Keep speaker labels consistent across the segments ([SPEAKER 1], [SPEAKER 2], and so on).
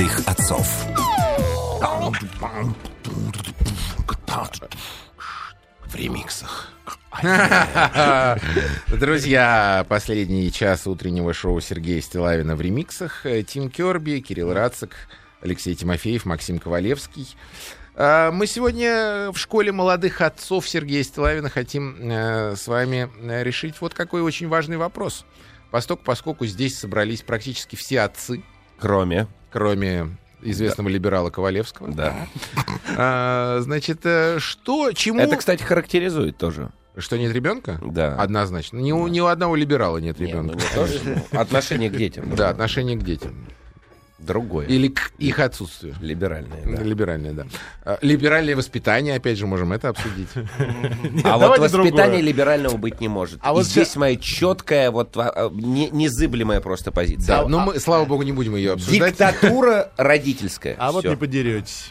[SPEAKER 1] молодых отцов.
[SPEAKER 2] В ремиксах.
[SPEAKER 3] Друзья, последний час утреннего шоу Сергея Стилавина в ремиксах. Тим Керби, Кирилл Рацик, Алексей Тимофеев, Максим Ковалевский. А, Мы сегодня в школе молодых отцов Сергея Стилавина хотим э, с вами э, решить вот какой очень важный вопрос. Поскольку, поскольку здесь собрались практически все отцы,
[SPEAKER 2] Кроме.
[SPEAKER 3] Кроме известного либерала Ковалевского.
[SPEAKER 2] Да.
[SPEAKER 3] А, значит, э, что, чему...
[SPEAKER 2] Это, кстати, характеризует тоже.
[SPEAKER 3] Что, нет ребенка?
[SPEAKER 2] Да.
[SPEAKER 3] Однозначно. Ни у, ни у одного либерала нет
[SPEAKER 2] Не, ну,
[SPEAKER 3] ребенка.
[SPEAKER 2] не то, что- Отношение к детям.
[SPEAKER 3] Да, отношение к детям.
[SPEAKER 2] Другое.
[SPEAKER 3] Или к их отсутствию.
[SPEAKER 2] Либеральное, да.
[SPEAKER 3] Либеральное, да. А, Либеральное воспитание, опять же, можем это обсудить.
[SPEAKER 2] А вот
[SPEAKER 4] другое.
[SPEAKER 2] либерального быть не может.
[SPEAKER 4] А вот
[SPEAKER 2] здесь моя четкая, вот а, а, не- незыблемая просто позиция.
[SPEAKER 3] Да, но мы, слава богу, не будем ее обсуждать.
[SPEAKER 2] Диктатура родительская.
[SPEAKER 4] А вот не подеретесь.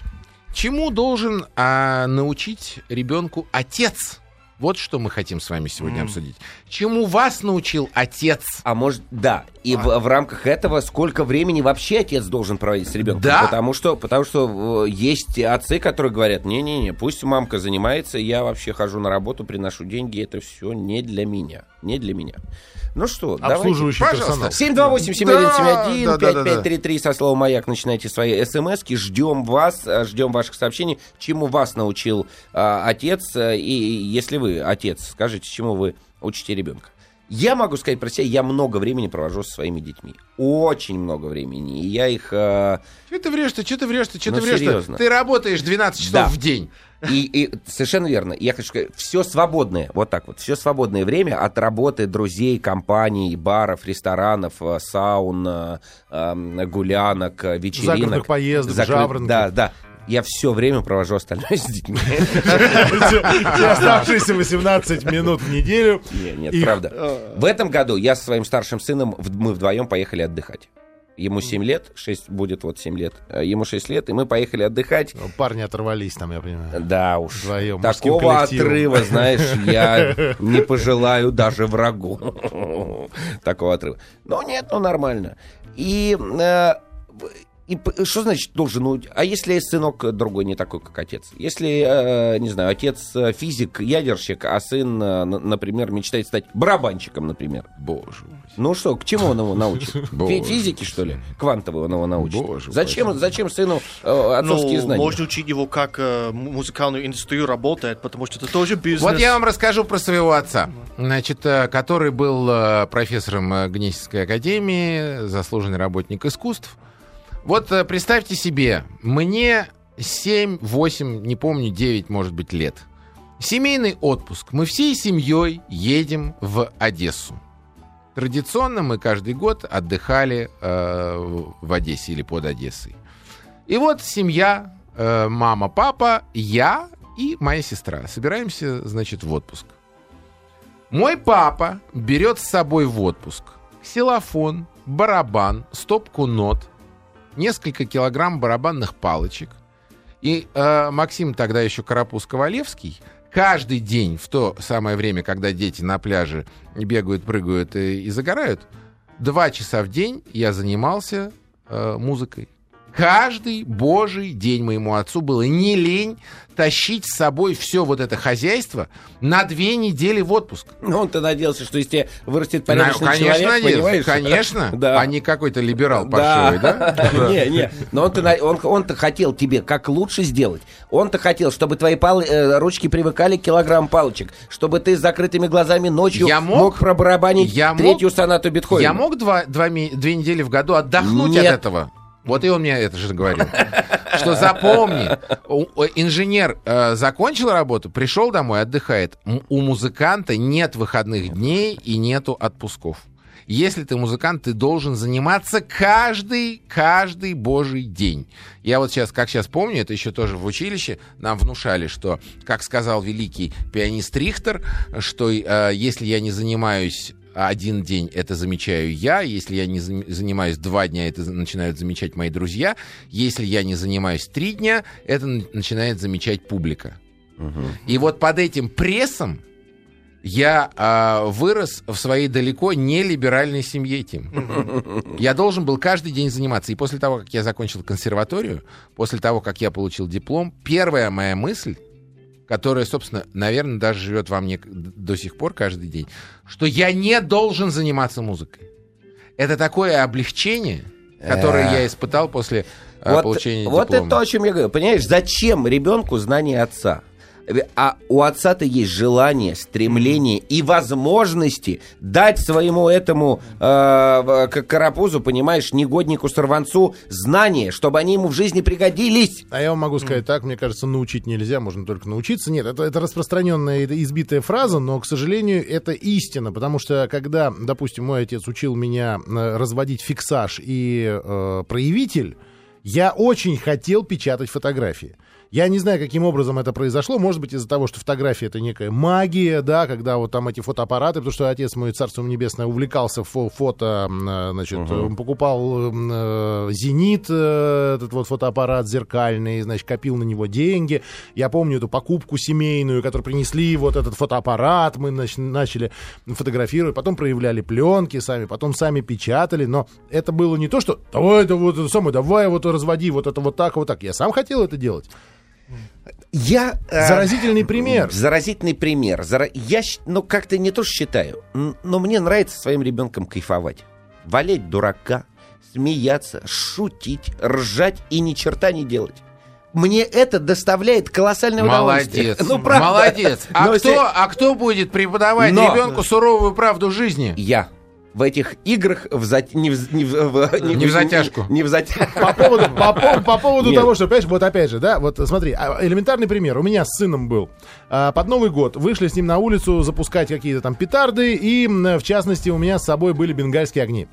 [SPEAKER 3] Чему должен научить ребенку отец? Вот что мы хотим с вами сегодня обсудить. Чему вас научил отец?
[SPEAKER 2] А может, да. И в, в рамках этого сколько времени вообще отец должен проводить с ребенком?
[SPEAKER 3] Да.
[SPEAKER 2] Потому что, потому что э, есть отцы, которые говорят: не-не-не, пусть мамка занимается, я вообще хожу на работу, приношу деньги, это все не для меня. Не для меня. Ну что, давайте.
[SPEAKER 4] Обслуживающий
[SPEAKER 3] Пожалуйста.
[SPEAKER 4] персонал.
[SPEAKER 2] 728-7171,
[SPEAKER 3] Да, да, да, да.
[SPEAKER 2] 5533 со словом «Маяк» начинайте свои смски. Ждем вас, э, ждем ваших сообщений. Чему вас научил а, отец? э, И если вы отец, скажите, чему вы учите ребенка? Я могу сказать про себя, я много времени провожу со своими детьми. Очень много времени. И я их... э,
[SPEAKER 3] Что ты врешь-то, что ты врешь-то, что
[SPEAKER 2] Ну,
[SPEAKER 3] ты врешь-то? Ты работаешь 12 часов
[SPEAKER 2] Да.
[SPEAKER 3] в день.
[SPEAKER 2] И, и совершенно верно. Я хочу сказать, все свободное, вот так вот, все свободное время от работы, друзей, компаний, баров, ресторанов, э, саун, э, эм, гулянок, э, вечеринок.
[SPEAKER 4] Загородных поездок, жаворонков.
[SPEAKER 2] Да, да. Я все время провожу остальное с детьми.
[SPEAKER 4] Оставшиеся 18 минут в неделю.
[SPEAKER 2] Нет, правда. В этом году я со своим старшим сыном, мы вдвоем поехали отдыхать. Ему 7 лет, 6 будет вот 7 лет. э, Ему 6 лет, и мы поехали отдыхать.
[SPEAKER 4] Парни оторвались там, я понимаю.
[SPEAKER 2] Да уж.
[SPEAKER 4] Вдвоем,
[SPEAKER 2] Такого отрыва, знаешь, я не пожелаю даже врагу. Такого отрыва. Но нет, ну нормально. И, э, и п- что значит должен? Ну, а если сынок другой не такой, как отец? Если, э, не знаю, отец э, физик, ядерщик, а сын, э, например, мечтает стать барабанщиком, например.
[SPEAKER 3] Боже мой.
[SPEAKER 2] Ну что, к чему он его научит? Физики, что ли? Квантовый он его научит.
[SPEAKER 3] Боже
[SPEAKER 2] Зачем, зачем сыну э, отцовские
[SPEAKER 5] Ну,
[SPEAKER 2] знания?
[SPEAKER 5] можно учить его, как э, му- музыкальную индустрию работает, потому что это тоже бизнес.
[SPEAKER 3] Вот я вам расскажу про своего отца, значит, э, который был э, профессором э, Гнесинской академии, заслуженный работник искусств. Вот э, представьте себе, мне 7, 8, не помню, 9, может быть, лет. Семейный отпуск. Мы всей семьей едем в Одессу. Традиционно мы каждый год отдыхали э, в Одессе или под Одессой. И вот семья, э, мама, папа, я и моя сестра собираемся, значит, в отпуск. Мой папа берет с собой в отпуск ксилофон, барабан, стопку нот, несколько килограмм барабанных палочек. И э, Максим тогда еще Карапуз Ковалевский каждый день в то самое время, когда дети на пляже бегают, прыгают и, и загорают, два часа в день я занимался э, музыкой. Каждый божий день моему отцу было не лень тащить с собой все вот это хозяйство на две недели в отпуск.
[SPEAKER 2] Ну, он-то надеялся, что если вырастет
[SPEAKER 3] Ну,
[SPEAKER 2] порядочный
[SPEAKER 3] конечно,
[SPEAKER 2] человек,
[SPEAKER 3] надеялся,
[SPEAKER 2] понимаешь?
[SPEAKER 3] конечно.
[SPEAKER 2] Да.
[SPEAKER 3] А не какой-то либерал паршивый, да?
[SPEAKER 2] Не, не. Но он-то, хотел тебе как лучше сделать. Он-то хотел, чтобы твои э, ручки привыкали к килограмм палочек, чтобы ты с закрытыми глазами ночью
[SPEAKER 3] мог-
[SPEAKER 2] пробарабанить третью сонату Бетховена.
[SPEAKER 3] Я мог две недели в году отдохнуть от этого? Вот и он мне это же говорил. Что запомни, инженер э, закончил работу, пришел домой, отдыхает. У музыканта нет выходных дней и нету отпусков. Если ты музыкант, ты должен заниматься каждый, каждый божий день. Я вот сейчас, как сейчас помню, это еще тоже в училище нам внушали, что, как сказал великий пианист Рихтер, что э, если я не занимаюсь один день, это замечаю я. Если я не занимаюсь два дня, это начинают замечать мои друзья. Если я не занимаюсь три дня, это начинает замечать публика. И вот под этим прессом Я а, вырос в своей далеко не либеральной семье, Тим. Я должен был каждый день заниматься. И после того, как я закончил консерваторию, после того, как я получил диплом, первая моя мысль, которая, собственно, наверное, даже живет во мне до сих пор каждый день, что я не должен заниматься музыкой. Это такое облегчение, которое
[SPEAKER 2] Э.
[SPEAKER 3] я испытал после а,
[SPEAKER 2] Вот,
[SPEAKER 3] получения
[SPEAKER 2] вот
[SPEAKER 3] диплома.
[SPEAKER 2] это то, о чем я говорю. Понимаешь, зачем ребенку знание отца? А у отца-то есть желание, стремление и возможности дать своему этому э, карапузу, понимаешь, негоднику-сорванцу знания, чтобы они ему в жизни пригодились.
[SPEAKER 4] А я вам могу сказать так, мне кажется, научить нельзя, можно только научиться. Нет, это, это распространенная избитая фраза, но, к сожалению, это истина, потому что когда, допустим, мой отец учил меня э, разводить фиксаж и э, проявитель, я очень хотел печатать фотографии. Я не знаю, каким образом это произошло. Может быть, из-за того, что фотография это некая магия, да, когда вот там эти фотоаппараты, потому что отец мой, царство ему небесное, увлекался фо- фото, э, значит, он покупал м, э, «Зенит», э, этот вот фотоаппарат зеркальный, значит, копил на него деньги. Я помню эту покупку семейную, которую принесли вот этот фотоаппарат, мы нач- начали фотографировать, потом проявляли пленки сами, потом сами печатали, но это было не то, что давай это вот это самое, давай вот разводи вот это вот так, вот так. Я сам хотел это делать.
[SPEAKER 2] Я... э,
[SPEAKER 4] Заразительный пример.
[SPEAKER 2] Заразительный пример. Зара- Я, ну, как-то не то что считаю, но мне нравится своим ребенком кайфовать. Валять дурака, смеяться, шутить, ржать и ни черта не делать. Мне это доставляет колоссальное удовольствие.
[SPEAKER 3] Молодец.
[SPEAKER 2] Ну, правда.
[SPEAKER 3] Молодец. А
[SPEAKER 2] Но
[SPEAKER 3] кто,
[SPEAKER 2] если-
[SPEAKER 3] а кто будет преподавать
[SPEAKER 2] Но-
[SPEAKER 3] ребенку суровую правду жизни?
[SPEAKER 2] Я. В этих играх в зат- не, в, не, в, в-
[SPEAKER 3] Не в затяжку.
[SPEAKER 2] Не в затяжку.
[SPEAKER 4] По поводу, по, по- по поводу
[SPEAKER 2] Нет.
[SPEAKER 4] того, что, понимаешь, вот опять же, да, вот смотри, а, элементарный пример. У меня с сыном был. А, Под Новый год вышли с ним на улицу запускать какие-то там петарды, и, в частности, у меня с собой были бенгальские огни.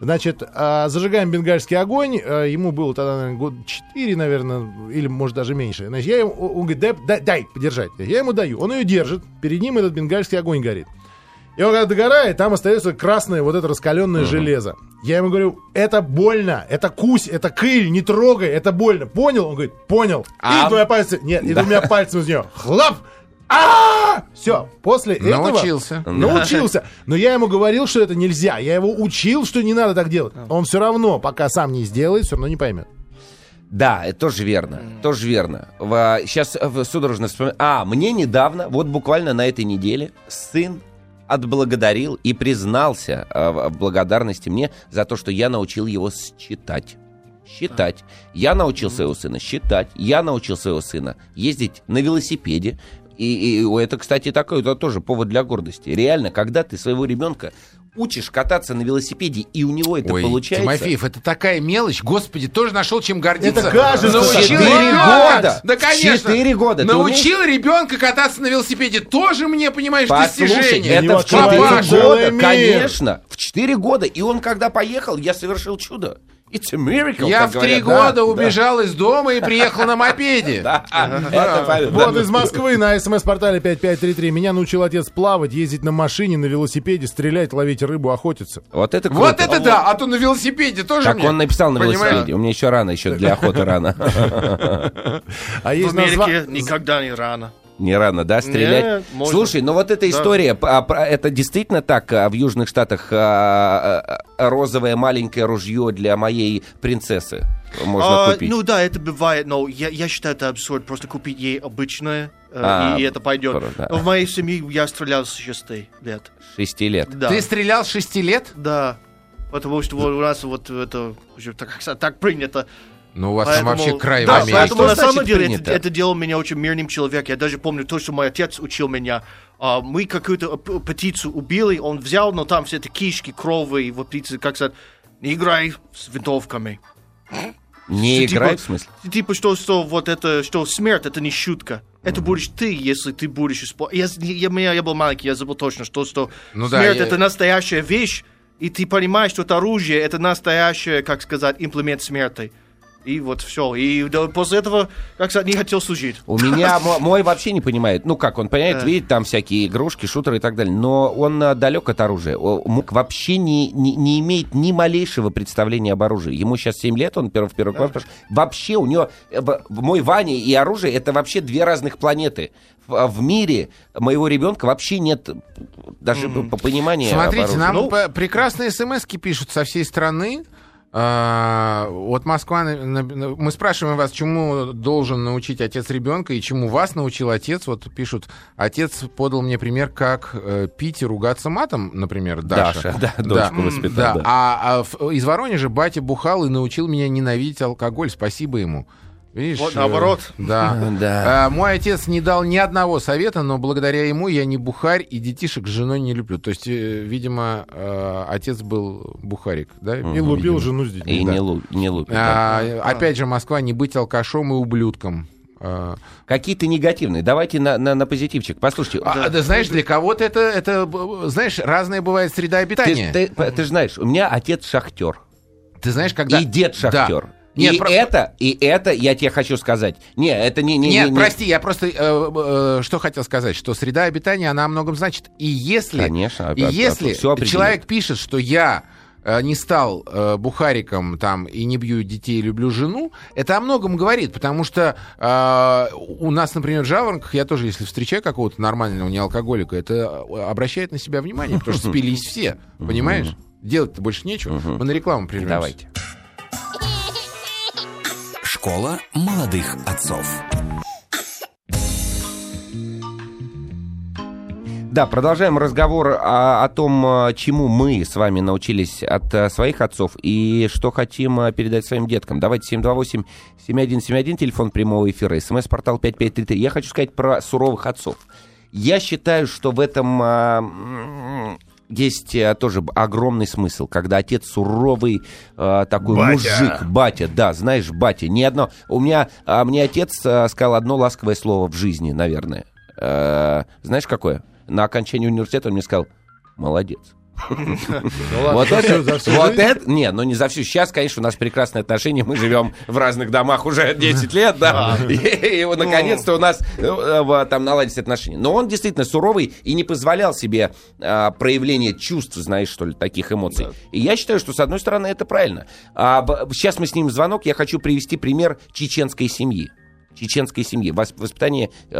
[SPEAKER 4] Значит, а, зажигаем бенгальский огонь, ему было тогда, наверное, год 4, наверное, или, может, даже меньше. Значит, я ему, он говорит, дай, дай, дай подержать. Я ему даю. Он ее держит, перед ним этот бенгальский огонь горит. И он когда догорает, там остается красное вот это раскаленное железо. Я ему говорю, это больно, это кусь, это кыль, не трогай, это больно. Понял? Он говорит, понял.
[SPEAKER 2] А-
[SPEAKER 4] И двумя пальцами, нет, и двумя пальцами из нее, хлоп! А! Все, после этого...
[SPEAKER 3] Научился.
[SPEAKER 4] Научился. Но я ему говорил, что это нельзя. Я его учил, что не надо так делать. Он все равно, пока сам не сделает, все равно не поймет.
[SPEAKER 2] Да, это тоже верно. Тоже верно. Сейчас судорожно вспоминаю. А, мне недавно, вот буквально на этой неделе, сын отблагодарил и признался э, в благодарности мне за то, что я научил его считать. Считать. Я научил своего сына считать. Я научил своего сына ездить на велосипеде. И, и это, кстати, такой это тоже повод для гордости. Реально, когда ты своего ребенка учишь кататься на велосипеде, и у него это
[SPEAKER 3] Ой,
[SPEAKER 2] получается...
[SPEAKER 3] Тимофеев, это такая мелочь. Господи, тоже нашел чем гордиться.
[SPEAKER 4] Это кажется,
[SPEAKER 3] Научил
[SPEAKER 2] Четыре
[SPEAKER 3] ребенка-
[SPEAKER 2] года.
[SPEAKER 3] Да, конечно.
[SPEAKER 2] Четыре года.
[SPEAKER 3] Научил ребенка кататься на велосипеде. Тоже мне, понимаешь,
[SPEAKER 2] Послушай,
[SPEAKER 3] достижение.
[SPEAKER 2] это в 4
[SPEAKER 4] открывается
[SPEAKER 2] года, конечно. В 4 года. И он, когда поехал, я совершил чудо. It's a miracle,
[SPEAKER 3] Я в три
[SPEAKER 2] говорят. Да,
[SPEAKER 3] года убежал из дома и приехал на мопеде.
[SPEAKER 2] Да.
[SPEAKER 4] Вот из Москвы на смс-портале 5533. Меня научил отец плавать, ездить на машине, на велосипеде, стрелять, ловить рыбу, охотиться.
[SPEAKER 2] Вот это круто.
[SPEAKER 3] Вот это да, а то на велосипеде тоже
[SPEAKER 2] Так он написал на велосипеде. У меня еще рано, еще для охоты рано.
[SPEAKER 4] А
[SPEAKER 5] В Америке никогда не рано.
[SPEAKER 2] Не рано, да, стрелять?
[SPEAKER 5] Нет, можно.
[SPEAKER 2] Слушай, ну вот эта история, а, про- это действительно так а, в Южных Штатах а, а, розовое маленькое ружье для моей принцессы можно
[SPEAKER 5] А,
[SPEAKER 2] купить?
[SPEAKER 5] ну да, это бывает, но я, я считаю, это абсурд просто купить ей обычное, э,
[SPEAKER 2] А,
[SPEAKER 5] и это пойдет.
[SPEAKER 2] да.
[SPEAKER 5] В моей семье я стрелял с 6 лет.
[SPEAKER 2] Шести лет.
[SPEAKER 5] Да.
[SPEAKER 3] Ты стрелял с шести лет?
[SPEAKER 5] Да. Потому что вот у нас вот это так, так принято.
[SPEAKER 3] Ну, у вас
[SPEAKER 5] Поэтому-
[SPEAKER 3] там вообще край
[SPEAKER 5] да,
[SPEAKER 3] в Америке.
[SPEAKER 5] поэтому на самом деле это,
[SPEAKER 2] принято?
[SPEAKER 5] это делало меня очень мирным человеком. Я даже помню то, что мой отец учил меня. А, мы какую-то птицу убили, он взял, но там все это кишки, крови, и вот птицы, как сказать, не играй с винтовками.
[SPEAKER 2] Не
[SPEAKER 5] Что,
[SPEAKER 2] играй,
[SPEAKER 5] типа-
[SPEAKER 2] в смысле?
[SPEAKER 5] Типа, что, что вот это, что смерть, это не шутка. Это будешь ты, если ты будешь использовать. Я, я, меня- я был маленький, я забыл точно, что, что
[SPEAKER 3] Ну да,
[SPEAKER 5] смерть
[SPEAKER 3] я-
[SPEAKER 5] это настоящая вещь, и ты понимаешь, что это оружие, это настоящее, как сказать, имплемент смерти. И вот все. И да, после этого, как сказать, не хотел служить.
[SPEAKER 2] У меня мо- мой вообще не понимает. Ну как, он понимает, видит там всякие игрушки, шутеры и так далее. Но он а, далек от оружия. Мук вообще не, не, не имеет ни малейшего представления об оружии. Ему сейчас 7 лет, он первый, в первый класс. Вообще у него... э, Мой Ваня и оружие это вообще две разных планеты. В, в мире моего ребенка вообще нет даже по понимания
[SPEAKER 3] Смотрите, нам
[SPEAKER 5] Ну-
[SPEAKER 3] прекрасные смс пишут со всей страны. А, Вот Москва, мы спрашиваем вас, чему должен научить отец ребенка и чему вас научил отец. Вот пишут, отец подал мне пример, как э, пить и ругаться матом, например, Даша.
[SPEAKER 2] Даша, да, дочку воспитал,
[SPEAKER 3] Да.
[SPEAKER 2] да.
[SPEAKER 3] А, а в- из Воронежа батя бухал и научил меня ненавидеть алкоголь. Спасибо ему. Видишь?
[SPEAKER 5] Вот
[SPEAKER 3] э,
[SPEAKER 5] наоборот.
[SPEAKER 3] Да.
[SPEAKER 2] Да.
[SPEAKER 3] А, мой отец не дал ни одного совета, но благодаря ему я не бухарь и детишек с женой не люблю. То есть, э, видимо, отец был бухарик, да?
[SPEAKER 4] И лупил
[SPEAKER 3] Видимо.
[SPEAKER 4] жену с детьми.
[SPEAKER 2] И
[SPEAKER 3] да.
[SPEAKER 2] не, лу- не лупит. да.
[SPEAKER 3] А, Опять же, Москва, не быть алкашом и ублюдком. А,
[SPEAKER 2] Какие-то негативные. Давайте на, на, на позитивчик. Послушайте.
[SPEAKER 3] а, да, знаешь, для кого-то это, это, знаешь, разная бывает среда
[SPEAKER 2] Ты,
[SPEAKER 3] обитания.
[SPEAKER 2] ты, ты же знаешь, у меня отец шахтер.
[SPEAKER 3] Ты знаешь, когда...
[SPEAKER 2] И дед шахтер.
[SPEAKER 3] Да. Нет,
[SPEAKER 2] и
[SPEAKER 3] про-
[SPEAKER 2] это, и это, я тебе хочу сказать. Не, это не... не
[SPEAKER 3] Нет,
[SPEAKER 2] не- не-
[SPEAKER 3] прости, я просто э, э, что хотел сказать, что среда обитания, она о многом значит. И если,
[SPEAKER 2] Конечно,
[SPEAKER 3] и
[SPEAKER 2] а- а-
[SPEAKER 3] если
[SPEAKER 2] всё определяет.
[SPEAKER 3] человек пишет, что я э, не стал э, бухариком там и не бью детей, люблю жену, это о многом говорит, потому что э, у нас, например, в Жаворонках, я тоже, если встречаю какого-то нормального неалкоголика, это э, обращает на себя внимание, потому что спились все, понимаешь? Делать-то больше нечего. Мы на рекламу прервемся.
[SPEAKER 2] Давайте.
[SPEAKER 1] Школа молодых отцов.
[SPEAKER 2] Да, продолжаем разговор о, о том, а, чему мы с вами научились от а, своих отцов и что хотим а, передать своим деткам. Давайте 728-7171, телефон прямого эфира, смс-портал 5533. Я хочу сказать про суровых отцов. Я считаю, что в этом есть а, тоже огромный смысл, когда отец суровый а, такой
[SPEAKER 4] Батя.
[SPEAKER 2] мужик, батя, да, знаешь, батя. Ни одно. У меня, а, мне отец а, сказал одно ласковое слово в жизни, наверное. Э, знаешь, какое? На окончании университета он мне сказал, молодец.
[SPEAKER 4] Ну
[SPEAKER 2] Вот это, вот это, не, ну не за всю. Сейчас, конечно, у нас прекрасные отношения, мы живем в разных домах уже 10 лет, да, и, вот, наконец-то у нас э, э, там наладились отношения. Но он действительно суровый и не позволял себе а, проявления чувств, знаешь, что ли, таких эмоций. И я считаю, что, с одной стороны, это правильно. А, сейчас мы снимем звонок, я хочу привести пример чеченской семьи чеченской семьи, вос- воспитание э,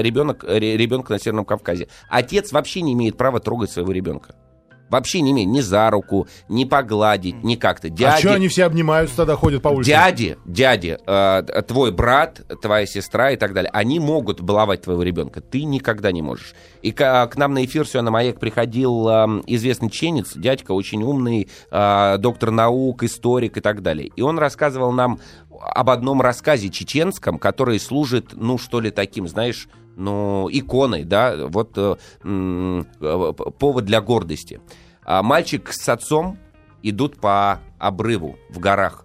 [SPEAKER 2] ребенок, ре- ребенка на Северном Кавказе. Отец вообще не имеет права трогать своего ребенка. Вообще не имеет ни за руку, ни погладить, ни как-то.
[SPEAKER 4] А
[SPEAKER 2] Дяди,
[SPEAKER 4] что они все обнимаются тогда, ходят по улице?
[SPEAKER 2] дяди, дяди, э, твой брат, твоя сестра и так далее, они могут баловать твоего ребенка, ты никогда не можешь. И к, к нам на эфир все на маяк приходил э, известный ченец, дядька очень умный, э, доктор наук, историк и так далее. И он рассказывал нам об одном рассказе чеченском, который служит, ну, что ли, таким, знаешь, ну, иконой, да, вот э, э, повод для гордости. А мальчик с отцом идут по обрыву в горах.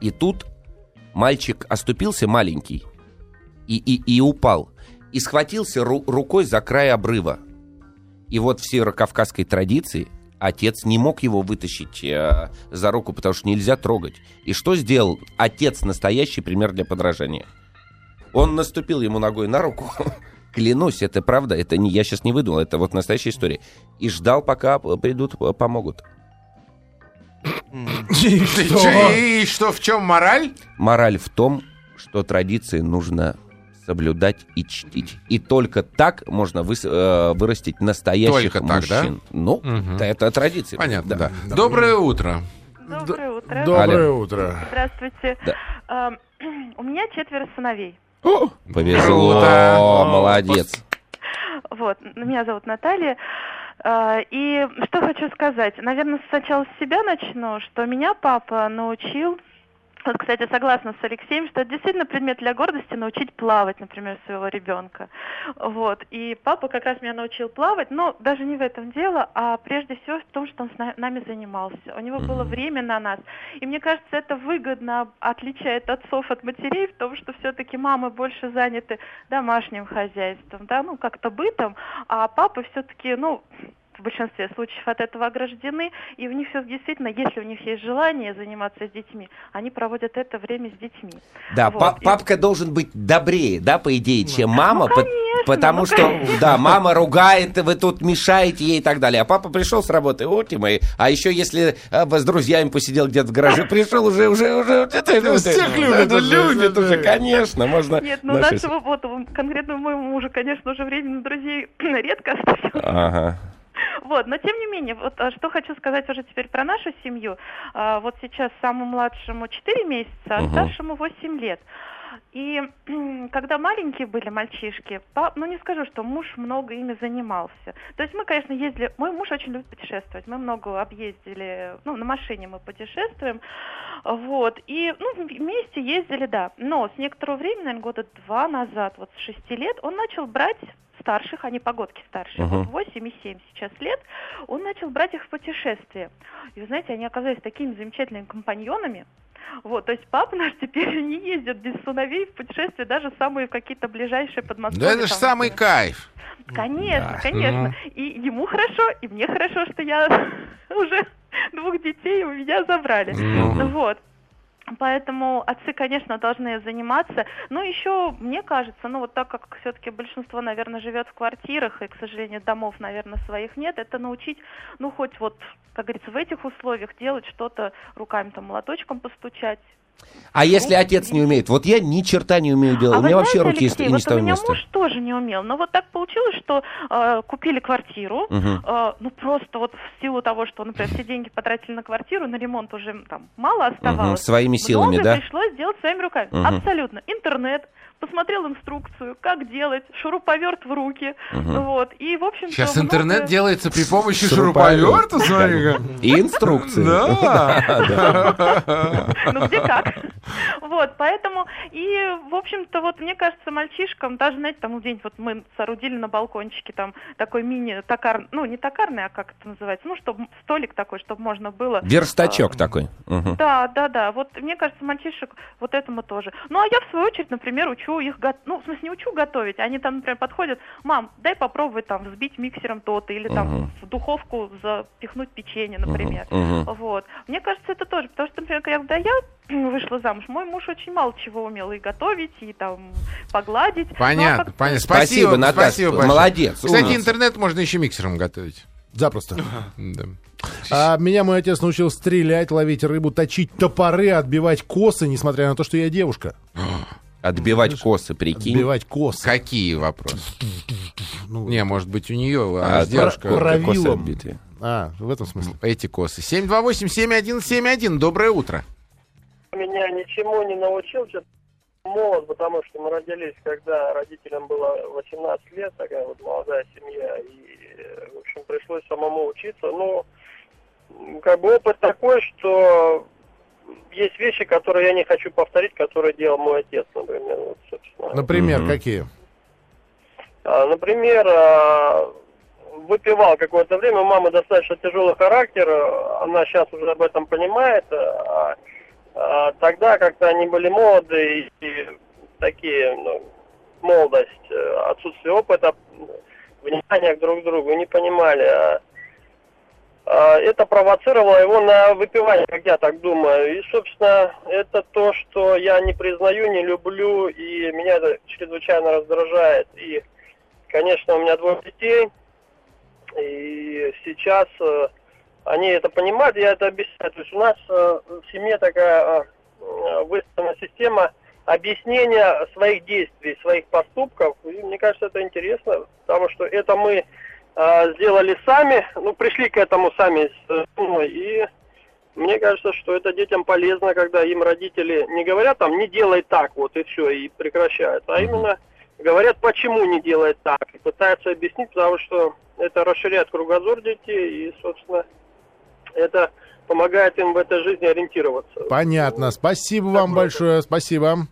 [SPEAKER 2] И тут мальчик оступился маленький и, и, и упал. И схватился ру- рукой за край обрыва. И вот в северокавказской традиции отец не мог его вытащить э, за руку, потому что нельзя трогать. И что сделал отец настоящий пример для подражания? Он наступил ему ногой на руку. Клянусь, это правда, это не я сейчас не выдумал, это вот настоящая история. И ждал, пока придут, э, помогут.
[SPEAKER 4] И что,
[SPEAKER 3] в чем мораль?
[SPEAKER 2] Мораль в том, что традиции нужно соблюдать и чтить. И только так можно выс- э, вырастить настоящих
[SPEAKER 3] Только так, да?
[SPEAKER 2] мужчин. Ну,
[SPEAKER 3] Мгм.
[SPEAKER 2] это, традиция.
[SPEAKER 3] Понятно, да. Доброе утро.
[SPEAKER 6] Доброе утро.
[SPEAKER 4] Доброе
[SPEAKER 2] Алло.
[SPEAKER 4] утро.
[SPEAKER 6] Здравствуйте.
[SPEAKER 2] Да.
[SPEAKER 6] У меня четверо сыновей.
[SPEAKER 2] Повезло,
[SPEAKER 3] Круто.
[SPEAKER 2] молодец.
[SPEAKER 6] Вот, меня зовут Наталья. Э, И что хочу сказать. Наверное, сначала с себя начну, что меня папа научил Вот, кстати, согласна с Алексеем, что это действительно предмет для гордости научить плавать, например, своего ребенка. Вот. И папа как раз меня научил плавать, но даже не в этом дело, а прежде всего в том, что он с на- нами занимался. У него было время на нас. И мне кажется, это выгодно отличает отцов от матерей в том, что все-таки мамы больше заняты домашним хозяйством, да, ну, как-то бытом, а папа все-таки, ну, в большинстве случаев от этого ограждены, и у них все действительно, если у них есть желание заниматься с детьми, они проводят это время с детьми.
[SPEAKER 2] Да,
[SPEAKER 6] Вот.
[SPEAKER 2] па-
[SPEAKER 6] И-
[SPEAKER 2] папка должен быть добрее, да, по идее, чем мама,
[SPEAKER 6] Ну, конечно,
[SPEAKER 2] потому
[SPEAKER 6] ну,
[SPEAKER 2] что,
[SPEAKER 6] конечно.
[SPEAKER 2] да, мама ругает, вы тут мешаете ей и так далее, а папа пришел с работы, вот и мои, а еще если а, с друзьями посидел где-то в гараже, пришел уже, уже, уже, это, это,
[SPEAKER 4] Всех
[SPEAKER 2] это,
[SPEAKER 4] любят
[SPEAKER 2] любят уже, конечно, можно.
[SPEAKER 6] Нет, ну нашего вот конкретно моему мужу, конечно, уже времени на друзей редко остается.
[SPEAKER 2] Ага.
[SPEAKER 6] Вот, но тем не менее, вот а, что хочу сказать уже теперь про нашу семью. А, Вот сейчас самому младшему 4 месяца, а старшему 8 лет. И когда маленькие были мальчишки, пап, ну не скажу, что муж много ими занимался. То есть мы, конечно, ездили, мой муж очень любит путешествовать, мы много объездили, ну на машине мы путешествуем, вот, и ну, вместе ездили, да. Но с некоторого времени, наверное, года два назад, вот с шести лет, он начал брать старших, они погодки старшие,
[SPEAKER 2] Мгм.
[SPEAKER 6] вот 8 и 7 сейчас лет, он начал брать их в путешествие. И вы знаете, они оказались такими замечательными компаньонами. Вот, то есть папа наш теперь не ездит без сыновей в путешествие, даже самые какие-то ближайшие
[SPEAKER 3] Да
[SPEAKER 6] подмосковья.
[SPEAKER 3] это же самый кайф.
[SPEAKER 6] Конечно,
[SPEAKER 2] Да.
[SPEAKER 6] конечно. И ему хорошо, и мне хорошо, что я уже двух детей у меня забрали.
[SPEAKER 3] Ну.
[SPEAKER 6] Вот. Поэтому отцы, конечно, должны заниматься. Но еще, мне кажется, ну вот так как все-таки большинство, наверное, живет в квартирах, и, к сожалению, домов, наверное, своих нет, это научить, ну хоть вот, как говорится, в этих условиях делать что-то руками, там, молоточком постучать.
[SPEAKER 2] А если отец не умеет? Вот я ни черта не умею делать,
[SPEAKER 6] а
[SPEAKER 2] у меня вообще
[SPEAKER 6] знаете,
[SPEAKER 2] руки
[SPEAKER 6] Алексей,
[SPEAKER 2] не
[SPEAKER 6] вот у меня
[SPEAKER 2] места.
[SPEAKER 6] муж тоже не умел, но вот так получилось, что э, купили квартиру,
[SPEAKER 2] Мгм.
[SPEAKER 6] э, ну просто вот в силу того, что, например, все деньги потратили на квартиру, на ремонт уже там мало оставалось.
[SPEAKER 2] Мгм, своими силами,
[SPEAKER 6] Многое
[SPEAKER 2] да?
[SPEAKER 6] пришлось сделать своими руками.
[SPEAKER 2] Мгм.
[SPEAKER 6] Абсолютно. Интернет, посмотрел инструкцию, как делать, шуруповерт в руки,
[SPEAKER 2] Мгм.
[SPEAKER 6] вот. И, в общем
[SPEAKER 3] Сейчас интернет делает при помощи шуруповерта, смотри-ка.
[SPEAKER 2] И инструкции.
[SPEAKER 3] Да.
[SPEAKER 6] Ну где как. Вот, поэтому, и, в общем-то, вот мне кажется, мальчишкам, даже, знаете, там где-нибудь вот мы соорудили на балкончике там такой мини-токар, ну, не токарный, а как это называется, ну, чтобы столик такой, чтобы можно было...
[SPEAKER 2] Верстачок такой. Мгм.
[SPEAKER 6] Да, да, да. Вот мне кажется, мальчишек вот этому тоже. Ну, а я, в свою очередь, например, учу их, го- ну, в смысле, не учу готовить. Они там, например, подходят, мам, дай попробовать там взбить миксером то-то, или там
[SPEAKER 2] Мгм.
[SPEAKER 6] в духовку запихнуть печенье, например.
[SPEAKER 2] Мгм.
[SPEAKER 6] Вот. Мне кажется, это тоже, потому что, например, когда я вышла замуж, мой муж очень мало чего умел и готовить, и там погладить. Ну, а
[SPEAKER 3] Понятно,
[SPEAKER 6] как-то-
[SPEAKER 3] понятно.
[SPEAKER 2] Спасибо,
[SPEAKER 3] Спасибо,
[SPEAKER 2] Наташа.
[SPEAKER 3] спасибо большое.
[SPEAKER 2] Молодец,
[SPEAKER 3] Кстати,
[SPEAKER 2] умница.
[SPEAKER 3] интернет можно еще миксером готовить.
[SPEAKER 4] Запросто.
[SPEAKER 3] Да.
[SPEAKER 4] А меня мой отец научил стрелять, ловить рыбу, точить топоры, отбивать косы, несмотря на то, что я девушка.
[SPEAKER 2] Отбивать косы, прикинь.
[SPEAKER 4] Отбивать косы.
[SPEAKER 3] Какие вопросы?
[SPEAKER 4] Ну,
[SPEAKER 3] Не, может быть, у нее,
[SPEAKER 2] А,
[SPEAKER 3] а, девушка.
[SPEAKER 2] косы отбитые.
[SPEAKER 4] А, в этом смысле.
[SPEAKER 3] Эти косы. 728-7171. Доброе утро.
[SPEAKER 7] Меня ничему не научил, что молод, потому что мы родились, когда родителям было 18 лет, такая вот молодая семья, и, в общем, пришлось самому учиться. Ну, м, как бы опыт такой, что есть вещи, которые я не хочу повторить, которые делал мой отец, например. Вот, собственно.
[SPEAKER 4] Например,
[SPEAKER 2] Мгм.
[SPEAKER 4] какие?
[SPEAKER 7] А, Например, а, выпивал какое-то время. У мамы достаточно тяжелый характер. Она сейчас уже об этом понимает. а, а, Тогда как-то они были молоды и такие, ну, молодость, э, отсутствие опыта, внимания друг к другу, не понимали. а, а, Это провоцировало его на выпивание, как я так думаю. И, собственно, это то, что я не признаю, не люблю, и меня это чрезвычайно раздражает. И Конечно, у меня двое детей, и сейчас э, они это понимают, я это объясняю. То есть у нас э, в семье такая э, выстроена система объяснения своих действий, своих поступков. И мне кажется, это интересно, потому что это мы э, сделали сами, ну, пришли к этому сами с женой, и мне кажется, что это детям полезно, когда им родители не говорят там, не делай так, вот и все, и прекращают, а именно говорят, почему не делать так, и пытаются объяснить, потому что это расширяет кругозор детей, и, собственно, это помогает им в этой жизни ориентироваться.
[SPEAKER 4] Понятно. Спасибо вам
[SPEAKER 7] много.
[SPEAKER 4] большое. Спасибо.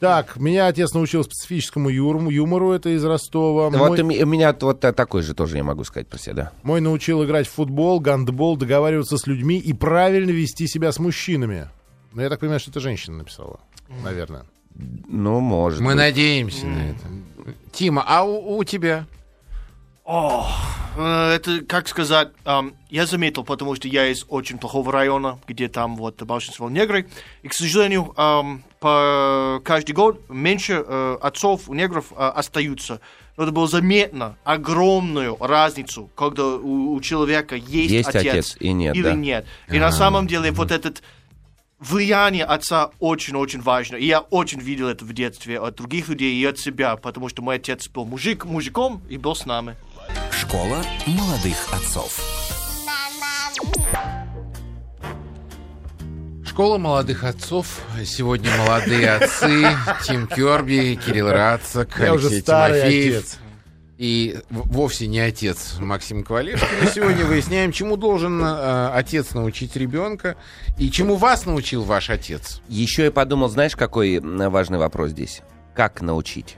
[SPEAKER 4] Так, меня отец научил специфическому юмору, юмору это из Ростова.
[SPEAKER 2] Вот
[SPEAKER 4] Мой,
[SPEAKER 2] у ме- у меня вот такой же тоже я могу сказать про себя, да.
[SPEAKER 4] мой научил играть в футбол, гандбол, договариваться с людьми и правильно вести себя с мужчинами. Ну, я так понимаю, что это женщина написала, наверное.
[SPEAKER 2] Ну, может
[SPEAKER 3] Мы
[SPEAKER 2] быть.
[SPEAKER 3] надеемся на это. Тима, а у, у тебя?
[SPEAKER 5] О, Э, Это, как сказать, я заметил, потому что я из очень плохого района, где там вот большинство негры. И, к сожалению, по, каждый год меньше э, отцов у негров э, остаются. Но это было заметно огромную разницу, когда у, у человека есть,
[SPEAKER 2] Есть
[SPEAKER 5] отец,
[SPEAKER 2] отец и нет,
[SPEAKER 5] или
[SPEAKER 2] да.
[SPEAKER 5] нет. И на самом деле вот этот влияние отца очень-очень важно. И я очень видел это в детстве от других людей и от себя, потому что мой отец был мужик, мужиком и был с нами.
[SPEAKER 1] Школа молодых отцов.
[SPEAKER 3] Школа молодых отцов. Сегодня молодые отцы. Тим Керби, Кирилл Рацак,
[SPEAKER 4] Я уже
[SPEAKER 3] Алексей
[SPEAKER 4] старый
[SPEAKER 3] Тимофеев.
[SPEAKER 4] отец.
[SPEAKER 3] И вовсе не отец Максим Ковалевский. Мы сегодня выясняем, чему должен э, отец научить ребенка и чему вас научил ваш отец.
[SPEAKER 2] Еще я подумал, знаешь, какой важный вопрос здесь? Как научить?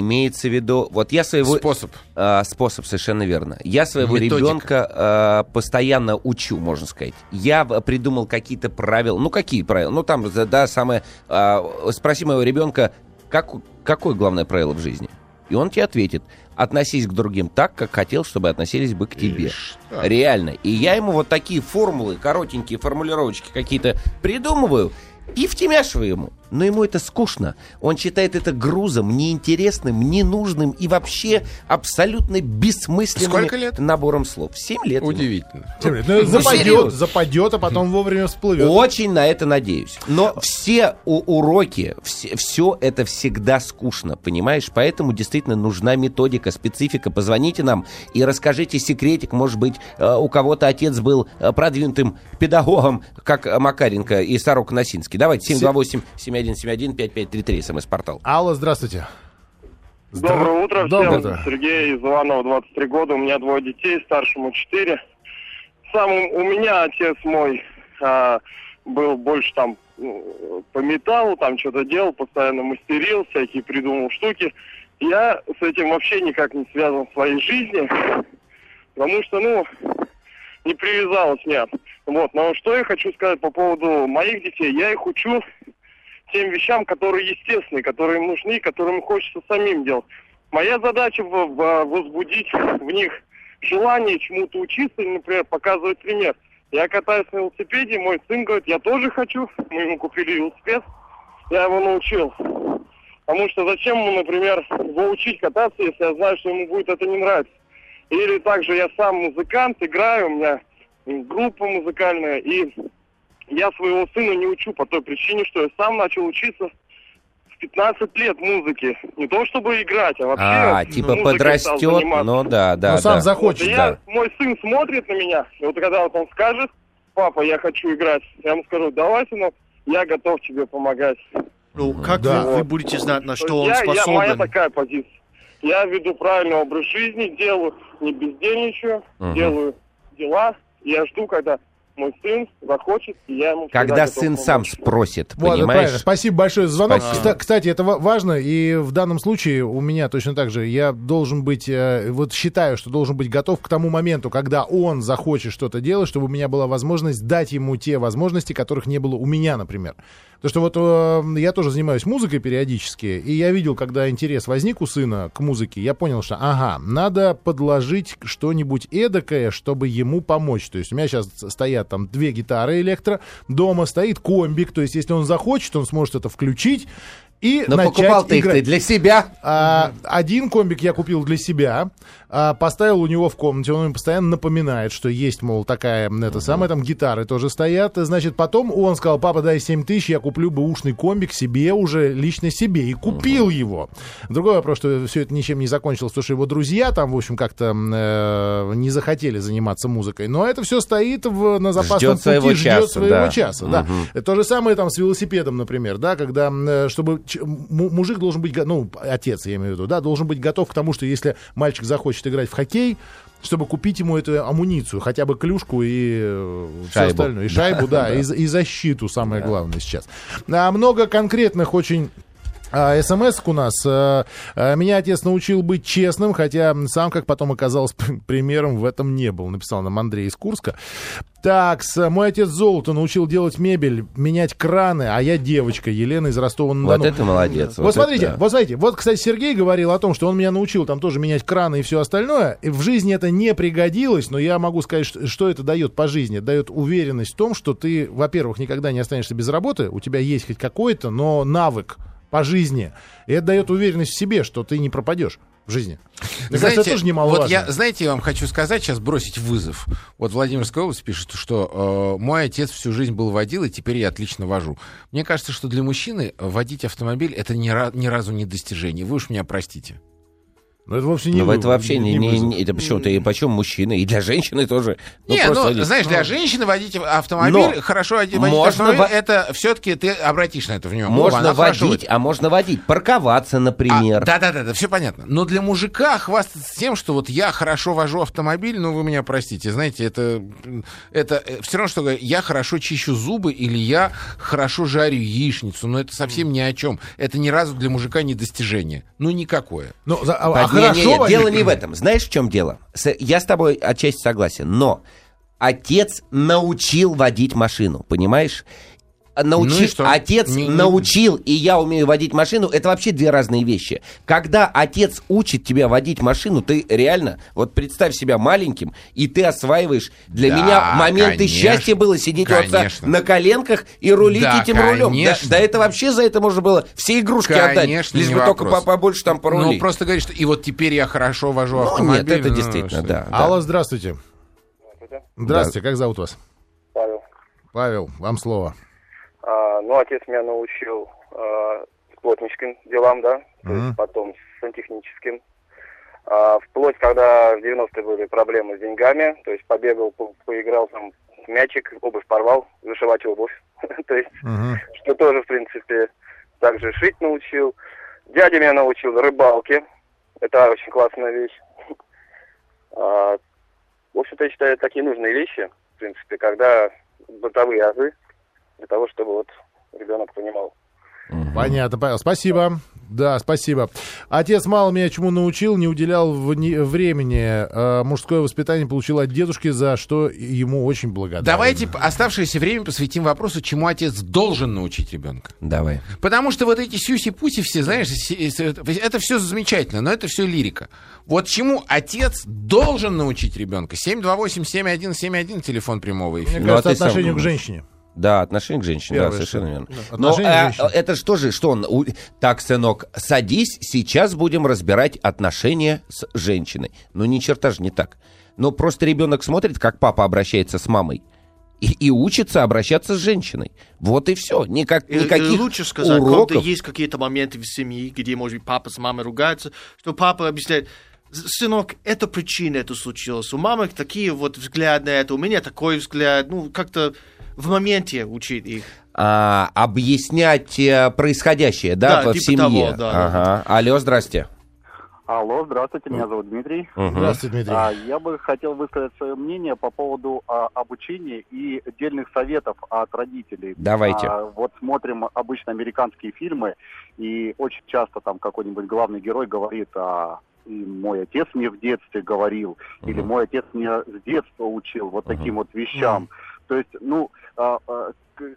[SPEAKER 2] Имеется в виду... Вот я своего...
[SPEAKER 3] Способ.
[SPEAKER 2] А, способ, совершенно верно. Я своего
[SPEAKER 3] Методика.
[SPEAKER 2] ребенка а, постоянно учу, можно сказать. Я придумал какие-то правила. Ну, какие правила? Ну, там, да, самое... а, спроси моего ребенка, как, какое главное правило в жизни? И он тебе ответит. Относись к другим так, как хотел, чтобы относились бы к тебе.
[SPEAKER 3] так.
[SPEAKER 2] Реально. И я ему вот такие формулы, коротенькие формулировочки какие-то придумываю и втемяшиваю ему. Но ему это скучно. Он считает это грузом, неинтересным, ненужным и вообще абсолютно бессмысленным
[SPEAKER 3] Сколько лет?
[SPEAKER 2] набором слов. Семь лет. ему.
[SPEAKER 3] Удивительно.
[SPEAKER 4] Тем более, ну, западет, западет, а потом вовремя всплывет.
[SPEAKER 2] Очень на это надеюсь. Но все у- уроки, все, это всегда скучно, понимаешь? Поэтому действительно нужна методика, специфика. Позвоните нам и расскажите секретик. Может быть, э, у кого-то отец был э, продвинутым педагогом, как Макаренко и Сорок Носинский. Давайте 728-7171-5533, смс-портал.
[SPEAKER 4] Алла, здравствуйте.
[SPEAKER 8] Доброе утро всем.
[SPEAKER 4] Доброе утро.
[SPEAKER 8] Сергей из Иванова, 23 года. У меня двое детей, старшему 4. Сам у меня отец мой а, был больше там ну, по металлу, там что-то делал, постоянно мастерил, всякие придумал штуки. Я с этим вообще никак не связан в своей жизни, потому что, ну, не привязалось нет. Вот, но что я хочу сказать по поводу моих детей. Я их учу тем вещам, которые естественны, которые им нужны, которым хочется самим делать. Моя задача в- в- возбудить в них желание чему-то учиться, например, показывать пример. Я катаюсь на велосипеде, мой сын говорит, я тоже хочу. Мы ему купили велосипед, я его научил. Потому что зачем ему, например, его учить кататься, если я знаю, что ему будет это не нравиться. Или также я сам музыкант, играю, у меня группа музыкальная, и я своего сына не учу по той причине, что я сам начал учиться в 15 лет музыки. Не то чтобы играть, а вообще
[SPEAKER 2] А, типа подрастет, ну да, да,
[SPEAKER 4] Ну, сам
[SPEAKER 2] да.
[SPEAKER 4] захочет.
[SPEAKER 8] Вот,
[SPEAKER 2] да.
[SPEAKER 8] я, мой сын смотрит на меня, и вот когда вот он скажет, папа, я хочу играть, я ему скажу, давай, сынок, я готов тебе помогать.
[SPEAKER 5] Ну, как
[SPEAKER 4] Да.
[SPEAKER 5] вы, вы будете знать, на
[SPEAKER 8] То
[SPEAKER 5] что он
[SPEAKER 8] есть я, я- моя
[SPEAKER 5] способен?
[SPEAKER 8] такая позиция. Я веду правильный образ жизни, делаю, не бездельничаю,
[SPEAKER 2] Мгм.
[SPEAKER 8] делаю дела. И я жду, когда мой сын захочет, и я ему
[SPEAKER 2] Когда сын сам
[SPEAKER 8] помочь.
[SPEAKER 2] спросит,
[SPEAKER 4] Вот, правильно.
[SPEAKER 2] понимаешь?
[SPEAKER 4] Спасибо большое за звонок.
[SPEAKER 2] Спасибо.
[SPEAKER 4] Кста- Кстати, это ва- важно, и в данном случае у меня точно так же. Я должен быть, э, вот считаю, что должен быть готов к тому моменту, когда он захочет что-то делать, чтобы у меня была возможность дать ему те возможности, которых не было у меня, например. Потому что вот э, я тоже занимаюсь музыкой периодически, и я видел, когда интерес возник у сына к музыке, я понял, что, ага, надо подложить что-нибудь эдакое, чтобы ему помочь. То есть у меня сейчас стоят там две гитары электро, дома стоит комбик, то есть если он захочет, он сможет это включить и
[SPEAKER 2] Но
[SPEAKER 4] начать
[SPEAKER 2] покупал-то их ты для себя.
[SPEAKER 4] А, один комбик я купил для себя, а, поставил у него в комнате, он мне постоянно напоминает, что есть, мол, такая, это самое, там гитары тоже стоят. Значит, потом он сказал, папа, дай 7 тысяч, я куплю бэушный комбик себе уже, лично себе, и купил его. Другой вопрос, что все это ничем не закончилось, потому что его друзья там, в общем, как-то э, не захотели заниматься музыкой. Но это все стоит в, на запасном
[SPEAKER 2] Ждет
[SPEAKER 4] пути,
[SPEAKER 2] своего
[SPEAKER 4] ждет
[SPEAKER 2] часа,
[SPEAKER 4] своего
[SPEAKER 2] да.
[SPEAKER 4] часа. Да. То же самое там с велосипедом, например, да, когда, э, чтобы мужик должен быть, ну, отец, я имею в виду, да, должен быть готов к тому, что если мальчик захочет играть в хоккей, чтобы купить ему эту амуницию, хотя бы клюшку и все
[SPEAKER 2] Шайбу.
[SPEAKER 4] остальное. И шайбу, да, и, и защиту, самое главное сейчас. А много конкретных очень А, СМС у нас. э, э, Меня отец научил быть честным, хотя сам, как потом оказалось, примером в этом не был. Написал нам Андрей из Курска. Так, мой отец золото научил делать мебель, менять краны, а я девочка, Елена из Ростова-на-Дону.
[SPEAKER 2] Вот это молодец.
[SPEAKER 4] Вот, смотрите,
[SPEAKER 2] это
[SPEAKER 4] вот смотрите, вот, кстати, Сергей говорил о том, что он меня научил там тоже менять краны и все остальное. И в жизни это не пригодилось, но я могу сказать, что, что это дает по жизни. Это дает уверенность в том, что ты, во-первых, никогда не останешься без работы, у тебя есть хоть какой-то, но навык по жизни. И это дает уверенность в себе, что ты не пропадешь в жизни. Мне кажется, это тоже немаловажно.
[SPEAKER 3] вот я, знаете, я вам хочу сказать, сейчас бросить вызов. Вот Владимирская область пишет, что э, мой отец всю жизнь был водил, и теперь я отлично вожу. Мне кажется, что для мужчины водить автомобиль это ни, ни разу не достижение. Вы уж меня простите.
[SPEAKER 4] Но это вовсе не
[SPEAKER 2] Ну,
[SPEAKER 4] вы-
[SPEAKER 2] это вообще не, не,
[SPEAKER 4] вызов.
[SPEAKER 2] не- это почему-то и почему мужчины, и для женщины тоже. Ну,
[SPEAKER 3] не, ну,
[SPEAKER 2] они-
[SPEAKER 3] знаешь, для женщины водить автомобиль,
[SPEAKER 2] Но
[SPEAKER 3] хорошо водить
[SPEAKER 2] можно
[SPEAKER 3] автомобиль,
[SPEAKER 2] во-
[SPEAKER 3] это все-таки ты обратишь на это внимание. О,
[SPEAKER 2] Можно
[SPEAKER 3] хорошо
[SPEAKER 2] водить, а можно водить, парковаться, например.
[SPEAKER 3] Да, да, да, да, все понятно. Но для мужика хвастаться тем, что вот я хорошо вожу автомобиль, ну вы меня простите, знаете, это, это все равно, что я хорошо чищу зубы или я хорошо жарю яичницу, но это совсем ни о чем. Это ни разу для мужика не достижение. Ну никакое.
[SPEAKER 4] Ну, за- а,
[SPEAKER 2] Не, не,
[SPEAKER 4] хорошо
[SPEAKER 2] не,
[SPEAKER 4] водить?
[SPEAKER 2] дело не в этом. Знаешь, в чем дело? Я с тобой отчасти согласен, но отец научил водить машину, понимаешь? Научил,
[SPEAKER 3] Ну
[SPEAKER 2] отец
[SPEAKER 3] Не- не-
[SPEAKER 2] научил, и я умею водить машину, это вообще две разные вещи. Когда отец учит тебя водить машину, ты реально, вот представь себя маленьким, и ты осваиваешь. Для
[SPEAKER 3] Да,
[SPEAKER 2] меня моменты
[SPEAKER 3] конечно.
[SPEAKER 2] счастья было сидеть у отца
[SPEAKER 3] Конечно.
[SPEAKER 2] на коленках и рулить
[SPEAKER 3] Да,
[SPEAKER 2] этим рулем. Да,
[SPEAKER 3] конечно.
[SPEAKER 2] да это вообще за это можно было все игрушки отдать,
[SPEAKER 3] Конечно,
[SPEAKER 2] лишь
[SPEAKER 3] не
[SPEAKER 2] бы только
[SPEAKER 3] вопрос.
[SPEAKER 2] по- побольше там порулить.
[SPEAKER 3] Ну просто говоришь, что и вот теперь я хорошо вожу
[SPEAKER 2] Ну,
[SPEAKER 3] автомобиль.
[SPEAKER 2] нет, это
[SPEAKER 3] ну,
[SPEAKER 2] действительно, да. да.
[SPEAKER 4] Алло, здравствуйте. Здравствуйте, как зовут вас?
[SPEAKER 7] Павел.
[SPEAKER 4] Павел, вам слово.
[SPEAKER 7] А, ну, отец меня научил а, с плотническим делам, да, то есть потом сантехническим. А, вплоть, когда в 90-е были проблемы с деньгами, то есть побегал, по- поиграл там мячик, обувь порвал, зашивать обувь. то есть,
[SPEAKER 4] Мгм.
[SPEAKER 7] что тоже, в принципе, также шить научил. Дядя меня научил рыбалке. Это очень классная вещь. А, в общем-то, я считаю, такие нужные вещи, в принципе, когда бытовые азы, для того, чтобы вот ребенок понимал.
[SPEAKER 4] Понятно, Павел, спасибо. Да, спасибо. Отец мало меня чему научил, не уделял времени. Э, мужское воспитание получил от дедушки, за что ему очень благодарен.
[SPEAKER 3] Давайте оставшееся время посвятим вопросу, чему отец должен научить ребенка.
[SPEAKER 2] Давай.
[SPEAKER 3] Потому что вот эти сюси-пуси все, знаешь, это все замечательно, но это все лирика. Вот чему отец должен научить ребенка? 728-7171, телефон прямого
[SPEAKER 4] Мне
[SPEAKER 3] эфира.
[SPEAKER 2] Ну, а
[SPEAKER 4] кажется,
[SPEAKER 2] сам
[SPEAKER 4] отношению к женщине.
[SPEAKER 2] Да, отношение к женщине,
[SPEAKER 4] Первое,
[SPEAKER 2] да, совершенно верно.
[SPEAKER 4] да,
[SPEAKER 2] Но а, это что же, что он... у- Так, сынок, садись, сейчас будем разбирать отношения с женщиной. Ну, ни черта же не так. Но просто ребенок смотрит, как папа обращается с мамой. И, и учится обращаться с женщиной. Вот и все. Никак,
[SPEAKER 5] Или- или
[SPEAKER 2] никаких
[SPEAKER 5] лучше сказать,
[SPEAKER 2] уроков.
[SPEAKER 5] когда есть какие-то моменты в семье, где, может быть, папа с мамой ругаются, что папа объясняет, «С- сынок, это причина это случилось. У мамы такие вот взгляды на это, у меня такой взгляд. Ну, как-то в моменте учить их.
[SPEAKER 2] А, объяснять э, происходящее, да,
[SPEAKER 5] Да,
[SPEAKER 2] в
[SPEAKER 5] типа
[SPEAKER 2] семье.
[SPEAKER 5] того, да, да.
[SPEAKER 2] ага. Алло, здрасте.
[SPEAKER 9] Алло, здравствуйте, меня зовут Дмитрий.
[SPEAKER 2] Мгм.
[SPEAKER 4] Здравствуйте, Дмитрий.
[SPEAKER 9] А, я бы хотел высказать свое мнение по поводу а, обучения и отдельных советов от родителей.
[SPEAKER 2] Давайте.
[SPEAKER 9] А, вот смотрим обычно американские фильмы, и очень часто там какой-нибудь главный герой говорит, а, и мой отец мне в детстве говорил, или мой отец меня с детства учил вот таким вот вещам. То есть, ну, а, а,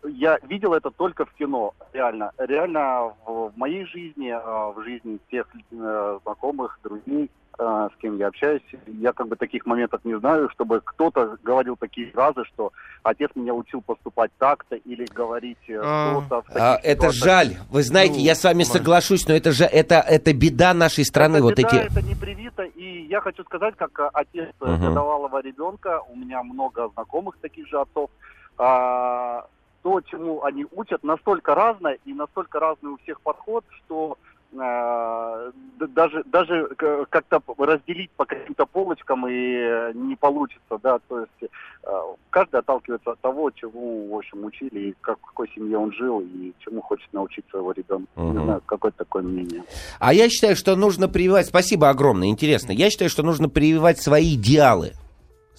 [SPEAKER 9] я видел это только в кино, реально. Реально в, в моей жизни, а, в жизни тех э, знакомых, друзей, э, с кем я общаюсь, я как бы таких моментов не знаю, чтобы кто-то говорил такие фразы, что отец меня учил поступать так-то или говорить э,
[SPEAKER 5] А,
[SPEAKER 9] что-то.
[SPEAKER 2] А, это жаль. Вы знаете,
[SPEAKER 5] Ну,
[SPEAKER 2] я с вами соглашусь, но это же это, это беда нашей страны.
[SPEAKER 9] это
[SPEAKER 2] вот
[SPEAKER 9] беда,
[SPEAKER 2] эти.
[SPEAKER 9] это не привито, и я хочу сказать, как отец
[SPEAKER 2] Мгм.
[SPEAKER 9] годовалого ребенка, у меня много знакомых таких же отцов, а, то, чему они учат, настолько разное и настолько разный у всех подход, что э, даже даже как-то разделить по каким-то полочкам и э, не получится, да, то есть э, каждый отталкивается от того, чему, в общем, учили, и как, в какой семье он жил, и чему хочет научить своего ребенка.
[SPEAKER 2] Мгм.
[SPEAKER 9] Не знаю, какое такое мнение.
[SPEAKER 2] А я считаю, что нужно прививать... Спасибо огромное, интересно. Я считаю, что нужно прививать свои идеалы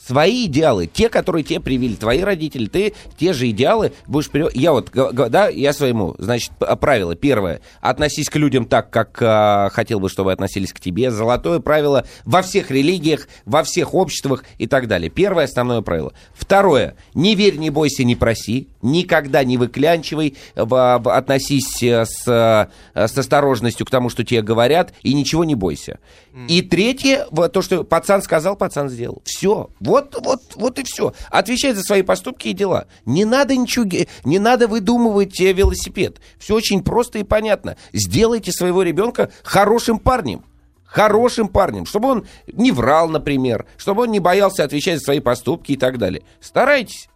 [SPEAKER 2] Свои идеалы, те, которые тебе привили, твои родители, ты те же идеалы будешь пере... Я вот, да, я своему, значит, правило. Первое, относись к людям так, как а, хотел бы, чтобы относились к тебе. Золотое правило во всех религиях, во всех обществах и так далее. Первое основное правило. Второе, не верь, не бойся, не проси. Никогда не выклянчивай, в- в- относись э, с, э, с осторожностью к тому, что тебе говорят, и ничего не бойся. И третье, то, что пацан сказал, пацан сделал. Все. Вот, вот, вот и все. Отвечай за свои поступки и дела. Не надо ничего, не надо выдумывать э, велосипед. Все очень просто и понятно. Сделайте своего ребенка хорошим парнем. Хорошим парнем, чтобы он не врал, например, чтобы он не боялся отвечать за свои поступки и так далее. Старайтесь.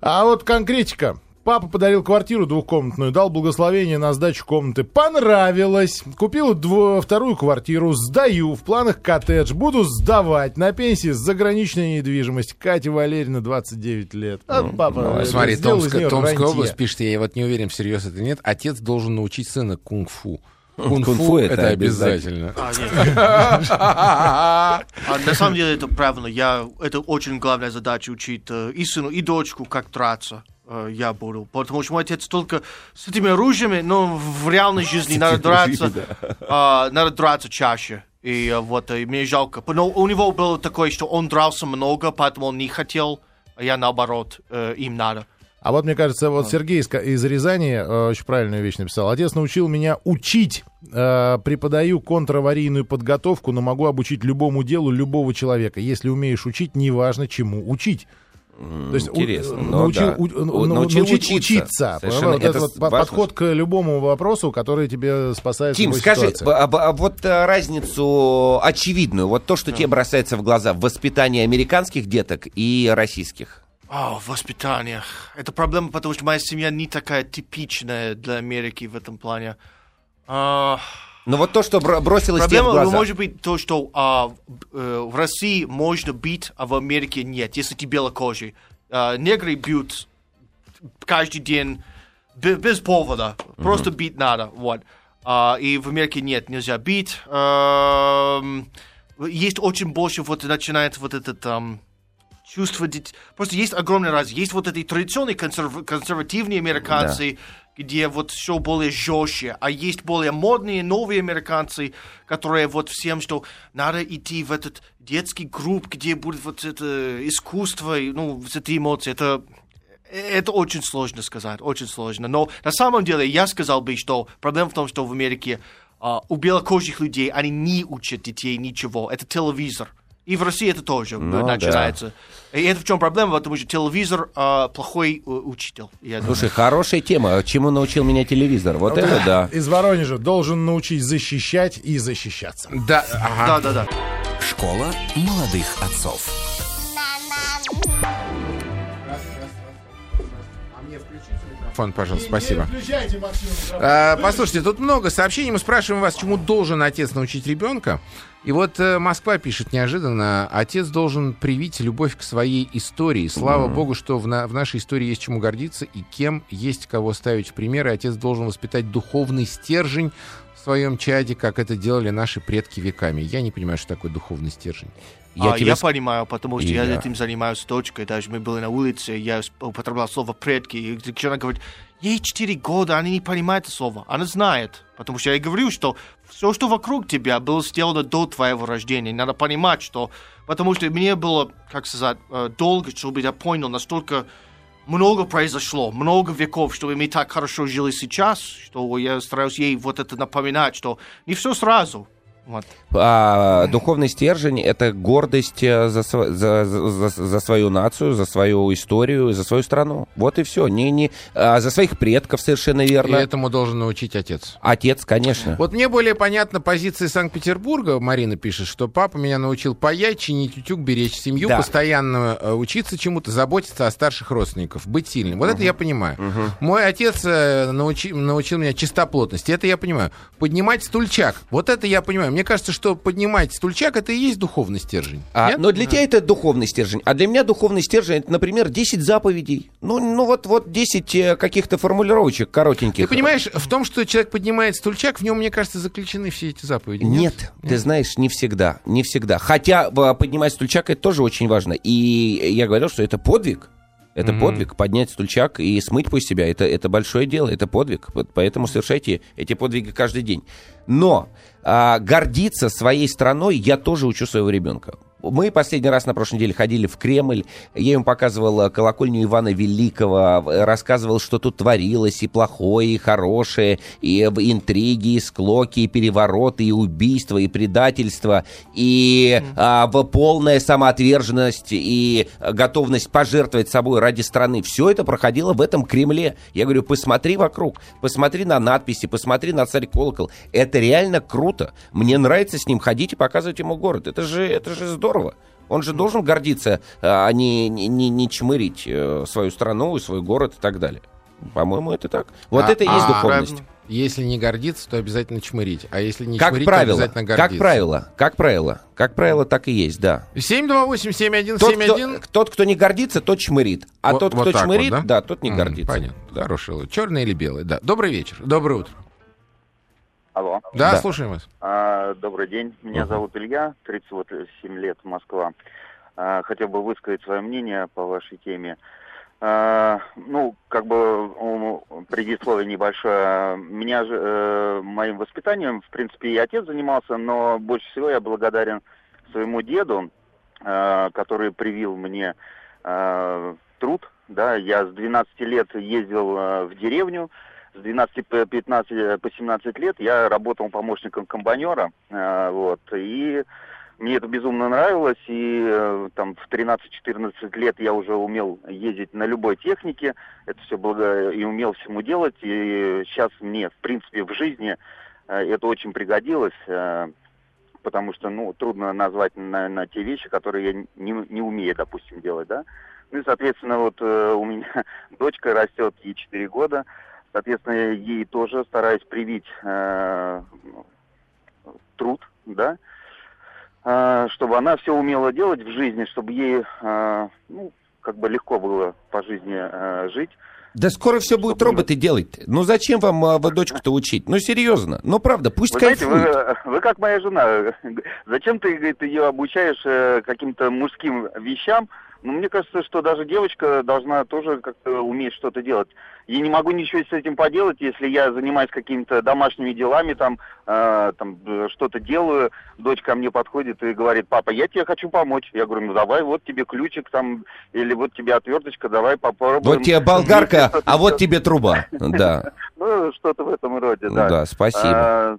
[SPEAKER 4] А вот конкретика. Папа подарил квартиру двухкомнатную, дал благословение на сдачу комнаты. Понравилось. Купил дво- вторую квартиру, сдаю. В планах коттедж. Буду сдавать. На пенсии заграничная недвижимость. Катя Валерьевна, 29 лет. А папа
[SPEAKER 3] Ну,
[SPEAKER 4] э,
[SPEAKER 3] смотри,
[SPEAKER 4] из
[SPEAKER 3] Томская,
[SPEAKER 4] рантье.
[SPEAKER 3] область пишет, я вот не уверен, всерьез это нет. Отец должен научить сына кунг-фу.
[SPEAKER 2] Кунг-фу
[SPEAKER 3] Кунг-фу
[SPEAKER 2] это
[SPEAKER 3] это
[SPEAKER 2] обязательно.
[SPEAKER 3] обязательно.
[SPEAKER 5] А, на самом деле это правильно. Я, это очень главная задача учить э, и сыну, и дочку, как драться. Э, Я буду. Потому что мой отец только с этими оружиями, но в реальной жизни надо драться. а, надо драться чаще. И э, вот и мне жалко. Но у него было такое, что он дрался много, поэтому он не хотел. А я наоборот, э, им надо.
[SPEAKER 4] А вот, мне кажется, вот Сергей из, из Рязани э, очень правильную вещь написал. Отец научил меня учить. Э, преподаю контраварийную подготовку, но могу обучить любому делу любого человека. Если умеешь учить, неважно чему учить. То есть у-
[SPEAKER 2] Интересно.
[SPEAKER 4] э,
[SPEAKER 2] Ну
[SPEAKER 4] научил,
[SPEAKER 2] да.
[SPEAKER 4] у-
[SPEAKER 2] У-
[SPEAKER 4] ну,
[SPEAKER 2] научил
[SPEAKER 4] научить
[SPEAKER 2] учиться.
[SPEAKER 4] учиться.
[SPEAKER 2] Совершенно.
[SPEAKER 4] Вот
[SPEAKER 2] Это
[SPEAKER 4] вот
[SPEAKER 2] важно.
[SPEAKER 4] подход к любому вопросу, который тебе спасает
[SPEAKER 2] Тим,
[SPEAKER 4] любой
[SPEAKER 2] скажи,
[SPEAKER 4] ситуации.
[SPEAKER 2] а- а- а вот а, разницу очевидную, вот то, что тебе бросается в глаза в воспитании американских деток и российских.
[SPEAKER 5] А, в воспитаниях. Это проблема, потому что моя семья не такая типичная для Америки в этом плане. А,
[SPEAKER 2] Ну вот то, что бро- бросилось тебе в
[SPEAKER 5] Проблема
[SPEAKER 2] глаза.
[SPEAKER 5] может быть то, что а, в- э, в России можно бить, а в Америке нет, если ты белокожий. А, негры бьют каждый день бе- без повода, просто бить надо, вот. А, и в Америке нет, нельзя бить. Ам, есть очень больше, вот начинает вот этот ам, чувство Просто есть огромный раз. Есть вот эти традиционные консерв- консервативные американцы, где вот все более жестче, а есть более модные новые американцы, которые вот всем, что надо идти в этот детский групп, где будет вот это искусство, ну, эти эмоции. Это это очень сложно сказать, очень сложно. Но на самом деле я сказал бы, что проблема в том, что в Америке а, у белокожих людей они не учат детей ничего. Это телевизор. И в России это тоже э,
[SPEAKER 2] Ну,
[SPEAKER 5] начинается. И это в чем проблема, потому что телевизор а, плохой э, учитель. я думаю.
[SPEAKER 2] Слушай, хорошая тема. Чему научил меня телевизор? Вот это да.
[SPEAKER 4] Из Воронежа должен научить защищать и защищаться.
[SPEAKER 3] Да, ага.
[SPEAKER 5] Да, да, да.
[SPEAKER 1] Школа молодых отцов.
[SPEAKER 3] Фон, пожалуйста, спасибо.
[SPEAKER 4] Включайте, Максим.
[SPEAKER 3] А, Послушайте, тут много сообщений. Мы спрашиваем вас, чему должен отец научить ребенка. И вот э, Москва пишет неожиданно, отец должен привить любовь к своей истории. Слава богу, что в, на- в нашей истории есть чему гордиться и кем есть кого ставить в пример. И отец должен воспитать духовный стержень в своем чаде, как это делали наши предки веками. Я не понимаю, что такое духовный стержень.
[SPEAKER 2] Я
[SPEAKER 5] А,
[SPEAKER 2] тебе
[SPEAKER 5] я понимаю, потому что
[SPEAKER 2] И
[SPEAKER 5] я
[SPEAKER 2] я.
[SPEAKER 5] этим занимаюсь с дочкой. Даже мы были на улице, я употреблял слово «предки». И она говорит, ей 4 года, она не понимает это слово. Она знает. Потому что я говорю, что все, что вокруг тебя, было сделано до твоего рождения. Надо понимать, что... Потому что мне было, как сказать, э, долго, чтобы я понял, настолько много произошло, много веков, чтобы мы так хорошо жили сейчас, что я стараюсь ей вот это напоминать, что не все сразу. Вот.
[SPEAKER 2] А, духовный стержень — это гордость э, за, за, за- за- свою нацию, за свою историю, за свою страну. Вот и все. Не, не, а, за своих предков, совершенно
[SPEAKER 3] И
[SPEAKER 2] верно.
[SPEAKER 3] этому должен научить отец.
[SPEAKER 2] Отец, конечно.
[SPEAKER 3] Вот мне более понятна позиция Санкт-Петербурга. Марина пишет, что папа меня научил паять, чинить утюг, беречь семью,
[SPEAKER 2] Да.
[SPEAKER 3] постоянно э, учиться чему-то, заботиться о старших родственников, быть сильным. Вот это я понимаю. Мой отец э, научи- научил меня чистоплотности. Это я понимаю. Поднимать стульчак. Вот это я понимаю. Мне кажется, что поднимать стульчак это и есть духовный стержень.
[SPEAKER 2] А,
[SPEAKER 3] Нет?
[SPEAKER 2] но для тебя это духовный стержень. А для меня духовный стержень, это, например, 10 заповедей. Ну, ну вот, вот 10 э, каких-то формулировочек коротеньких.
[SPEAKER 3] Ты понимаешь, в том, что человек поднимает стульчак, в нем, мне кажется, заключены все эти заповеди.
[SPEAKER 2] Нет, ты знаешь, не всегда, не всегда. Хотя э, поднимать стульчак это тоже очень важно. И я говорил, что это подвиг. Это
[SPEAKER 3] Мгм.
[SPEAKER 2] подвиг, поднять стульчак и смыть пусть себя. Это, это большое дело, это подвиг. Поэтому совершайте эти подвиги каждый день. Но а, гордиться своей страной я тоже учу своего ребенка. Мы последний раз на прошлой неделе ходили в Кремль. Я ему показывал э, колокольню Ивана Великого, э, рассказывал, что тут творилось, и плохое, и хорошее, и э, интриги, и склоки, и перевороты, и убийства, и предательства, и а, в- полная самоотверженность, и готовность пожертвовать собой ради страны. Все это проходило в этом Кремле. Я говорю, посмотри вокруг, посмотри на надписи, посмотри на царь колокол. Это реально круто. Мне нравится с ним ходить и показывать ему город. Это же, это же здорово. Он же должен гордиться, а не, не, не- не чмырить э, свою страну и свой город и так далее. По-моему, это так. Вот
[SPEAKER 3] А-
[SPEAKER 2] это и есть
[SPEAKER 3] а-
[SPEAKER 2] духовность.
[SPEAKER 3] Если не гордиться, то обязательно чмырить. А если не
[SPEAKER 2] Как
[SPEAKER 3] чмырить,
[SPEAKER 2] правило,
[SPEAKER 3] то обязательно гордиться.
[SPEAKER 2] как правило, как правило, как правило, так и есть, да.
[SPEAKER 3] 728-7171.
[SPEAKER 2] Тот кто, тот, кто не гордится, тот чмырит. А
[SPEAKER 3] Вот-
[SPEAKER 2] тот,
[SPEAKER 3] вот
[SPEAKER 2] кто
[SPEAKER 3] вот,
[SPEAKER 2] чмырит,
[SPEAKER 3] да?
[SPEAKER 2] да? тот не гордится.
[SPEAKER 3] Понятно. Хороший. Черный или белый, да. Добрый вечер. Доброе утро.
[SPEAKER 10] Алло.
[SPEAKER 3] Да,
[SPEAKER 2] Да.
[SPEAKER 3] слушаем вас.
[SPEAKER 10] А, добрый день. Меня
[SPEAKER 2] Мгм.
[SPEAKER 10] зовут Илья, 37 лет, Москва. А, хотел бы высказать свое мнение по вашей теме. А, ну, как бы предисловие небольшое. Меня же э, моим воспитанием, в принципе, и отец занимался, но больше всего я благодарен своему деду, э, который привил мне э, труд. Да, я с 12 лет ездил э, в деревню, с 12 по 15 по 17 лет я работал помощником комбайнера, э, вот, и мне это безумно нравилось, и э, там в 13-14 лет я уже умел ездить на любой технике, это все благо и умел всему делать, и сейчас мне, в принципе, в жизни э, это очень пригодилось, э, потому что, ну, трудно назвать на, на те вещи, которые я не, не умею, допустим, делать, да. Ну и, соответственно, вот э, у меня дочка растет, ей 4 года, Соответственно, ей тоже стараюсь привить э, труд, да, э, чтобы она все умела делать в жизни, чтобы ей, э, ну, как бы легко было по жизни э, жить.
[SPEAKER 2] Да скоро все будут
[SPEAKER 10] Чтобы-
[SPEAKER 2] роботы делать. Ну зачем вам а, дочку-то учить? Ну серьезно. Ну правда, пусть
[SPEAKER 10] Вы знаете,
[SPEAKER 2] кайфует.
[SPEAKER 10] вы, вы как моя жена. Зачем ты, говорит, ее обучаешь э, каким-то мужским вещам? Ну, мне кажется, что даже девочка должна тоже как-то уметь что-то делать. Я не могу ничего с этим поделать, если я занимаюсь какими-то домашними делами, там, э, там э, что-то делаю, дочь ко мне подходит и говорит, папа, я тебе хочу помочь. Я говорю, ну давай, вот тебе ключик там, или вот тебе отверточка, давай попробуем.
[SPEAKER 2] Вот тебе болгарка, а вот тебе труба. Да,
[SPEAKER 10] Ну, что-то в этом роде, да.
[SPEAKER 2] да, спасибо.
[SPEAKER 10] А,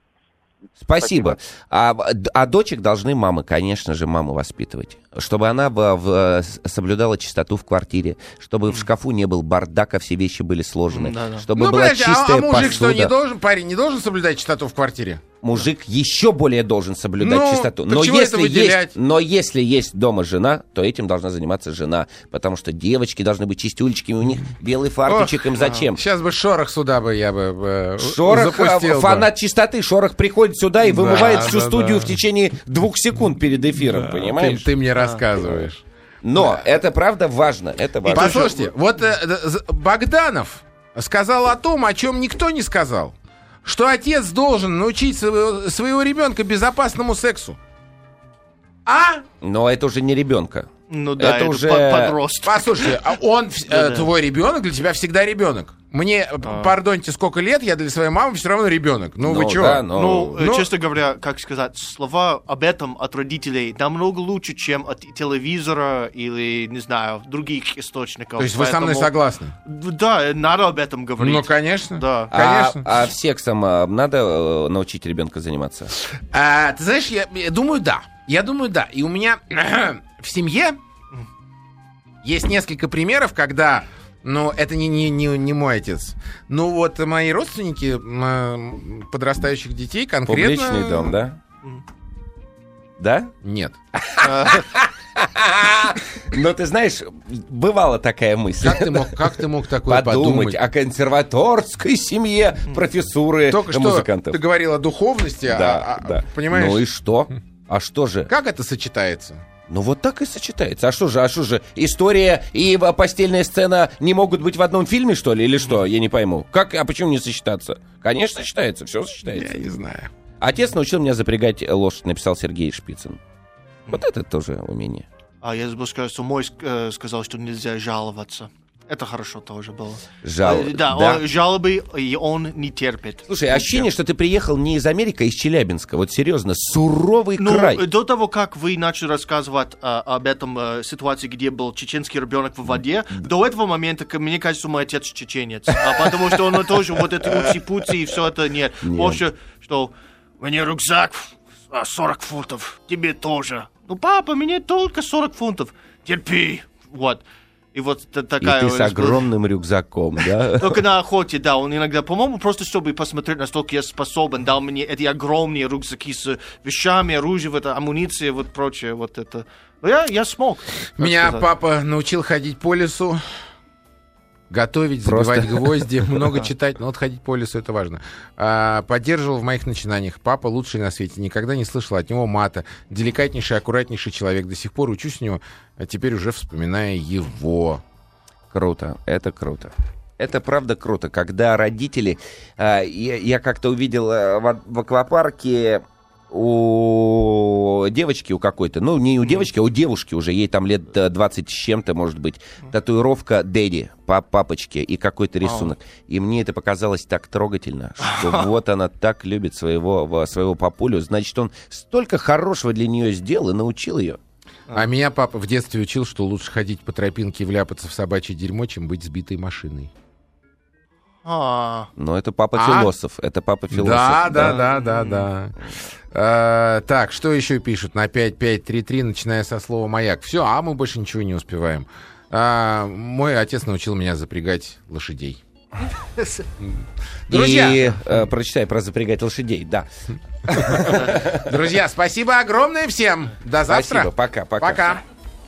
[SPEAKER 2] Спасибо. А, д- а дочек должны мамы, конечно же, мамы воспитывать. Чтобы она в- соблюдала чистоту в квартире, чтобы в шкафу не был бардак, а все вещи были сложены.
[SPEAKER 5] Да-да.
[SPEAKER 2] Чтобы
[SPEAKER 3] ну,
[SPEAKER 2] была
[SPEAKER 3] подожди, а-
[SPEAKER 2] чистая
[SPEAKER 3] а, мужик что, не
[SPEAKER 2] посуда.
[SPEAKER 3] должен, парень не должен соблюдать чистоту в квартире?
[SPEAKER 2] Мужик еще более должен соблюдать
[SPEAKER 3] Ну,
[SPEAKER 2] чистоту. Но если, есть, но если есть дома жена, то этим должна заниматься жена. Потому что девочки должны быть чистюлечками, у них белый фарточек, им зачем?
[SPEAKER 3] Сейчас бы шорох сюда бы я бы э,
[SPEAKER 2] Шорох,
[SPEAKER 3] запустил
[SPEAKER 2] э,
[SPEAKER 3] бы.
[SPEAKER 2] фанат чистоты, Шорох приходит сюда и
[SPEAKER 3] Да,
[SPEAKER 2] вымывает всю
[SPEAKER 3] да,
[SPEAKER 2] студию
[SPEAKER 3] да.
[SPEAKER 2] в течение двух секунд перед эфиром,
[SPEAKER 3] Ты,
[SPEAKER 2] понимаешь?
[SPEAKER 3] ты мне рассказываешь.
[SPEAKER 2] Но это правда важно, это важно.
[SPEAKER 3] Послушайте, вот э, э, Богданов сказал о том, о чем никто не сказал. Что отец должен научить своего, своего ребенка безопасному сексу. А?
[SPEAKER 2] Но это уже не ребенка.
[SPEAKER 5] Ну да,
[SPEAKER 2] Это
[SPEAKER 5] это,
[SPEAKER 2] уже-
[SPEAKER 5] по- подросток.
[SPEAKER 3] Послушайте, а он, э, твой ребенок для тебя всегда ребенок. Мне, п- пардоньте, сколько лет, я для своей мамы все равно ребенок. Ну, вы
[SPEAKER 2] Ну
[SPEAKER 3] чего?
[SPEAKER 2] да, но-
[SPEAKER 5] Ну, э,
[SPEAKER 3] Ну-
[SPEAKER 5] честно говоря, как сказать, слова об этом от родителей намного лучше, чем от телевизора или, не знаю, других источников.
[SPEAKER 3] То есть вы со мной
[SPEAKER 5] Поэтому-
[SPEAKER 3] согласны?
[SPEAKER 5] Да, надо об этом говорить.
[SPEAKER 3] Ну, конечно.
[SPEAKER 5] Да.
[SPEAKER 2] А,
[SPEAKER 3] Конечно.
[SPEAKER 2] а сексом а, надо э, научить ребенка заниматься?
[SPEAKER 3] А, ты знаешь, я, я думаю, да. Я думаю, да. И у меня в семье есть несколько примеров, когда, ну, это не, не, не, не мой отец. Ну, вот мои родственники м, подрастающих детей конкретно...
[SPEAKER 2] Публичный дом, да? Да?
[SPEAKER 3] Нет.
[SPEAKER 2] Но ты знаешь, бывала такая мысль.
[SPEAKER 3] Как ты мог, как ты мог такое
[SPEAKER 2] Подумать
[SPEAKER 3] подумать?
[SPEAKER 2] о консерваторской семье профессуры
[SPEAKER 3] Только что
[SPEAKER 2] музыкантов.
[SPEAKER 3] ты говорил о духовности, а-
[SPEAKER 2] Да,
[SPEAKER 3] а-
[SPEAKER 2] да.
[SPEAKER 3] понимаешь?
[SPEAKER 2] Ну и что? А что же?
[SPEAKER 3] Как это сочетается?
[SPEAKER 2] Ну вот так и сочетается. А что же, а что же, история и в- постельная сцена не могут быть в одном фильме, что ли, или что? Я не пойму. Как, а почему не сочетаться? Конечно, сочетается, все сочетается.
[SPEAKER 3] Я не знаю.
[SPEAKER 2] Отец научил меня запрягать лошадь, написал Сергей Шпицын. Вот это тоже умение.
[SPEAKER 5] А я забыл сказать, что мой э, сказал, что нельзя жаловаться. Это хорошо тоже было.
[SPEAKER 2] Жал...
[SPEAKER 5] Э, Да,
[SPEAKER 2] да.
[SPEAKER 5] он- жалобы, и он не терпит.
[SPEAKER 2] Слушай, ощущение, что ты приехал не из Америки, а из Челябинска. Вот серьезно, суровый
[SPEAKER 5] Ну,
[SPEAKER 2] край.
[SPEAKER 5] до того, как вы начали рассказывать а, об этом э, ситуации, где был чеченский ребенок в воде, до этого момента, мне кажется, мой отец чеченец. А, потому что он тоже вот эти ути-пути и все это нет.
[SPEAKER 2] Нет.
[SPEAKER 5] Больше, что мне рюкзак а, 40 фунтов, тебе тоже. Ну, папа, мне только 40 фунтов. Терпи. Вот. И вот та-
[SPEAKER 2] И
[SPEAKER 5] такая...
[SPEAKER 2] ты с огромным рюкзаком, да?
[SPEAKER 5] Только на охоте, да, он иногда, по-моему, просто чтобы посмотреть, насколько я способен, дал мне эти огромные рюкзаки с вещами, оружием, вот, амуницией, вот прочее, вот это. Но я, я смог.
[SPEAKER 3] Меня
[SPEAKER 5] сказать.
[SPEAKER 3] папа научил ходить по лесу, готовить,
[SPEAKER 2] Просто.
[SPEAKER 3] забивать гвозди, много читать, но вот ходить по лесу это важно. А, поддерживал в моих начинаниях. Папа лучший на свете, никогда не слышал от него мата. Деликатнейший, аккуратнейший человек. До сих пор учусь у него, а теперь уже вспоминая его.
[SPEAKER 2] Круто, это круто. Это правда круто, когда родители... а, я, я как-то увидел в, в аквапарке у девочки у какой-то, ну, не у девочки, а у девушки уже, ей там лет э, 20 с чем-то, может быть, татуировка Дэдди, пап, папочки, и какой-то рисунок. И мне это показалось так трогательно, что вот она так любит своего, во- своего папулю, значит, он столько хорошего для нее сделал и научил ее.
[SPEAKER 3] А меня папа в детстве учил, что лучше ходить по тропинке и вляпаться в собачье дерьмо, чем быть сбитой машиной.
[SPEAKER 5] А,
[SPEAKER 2] Но это папа
[SPEAKER 3] А?
[SPEAKER 2] философ, это папа философ.
[SPEAKER 3] Да, да, да, да, да. Э, так, что еще пишут на 5533, начиная со слова «маяк»? Все, а мы больше ничего не успеваем. А, мой отец научил меня запрягать лошадей. Друзья,
[SPEAKER 2] И э, прочитай про запрягать лошадей, да.
[SPEAKER 3] друзья, спасибо огромное всем. До завтра.
[SPEAKER 2] Спасибо, пока, пока.
[SPEAKER 3] Пока.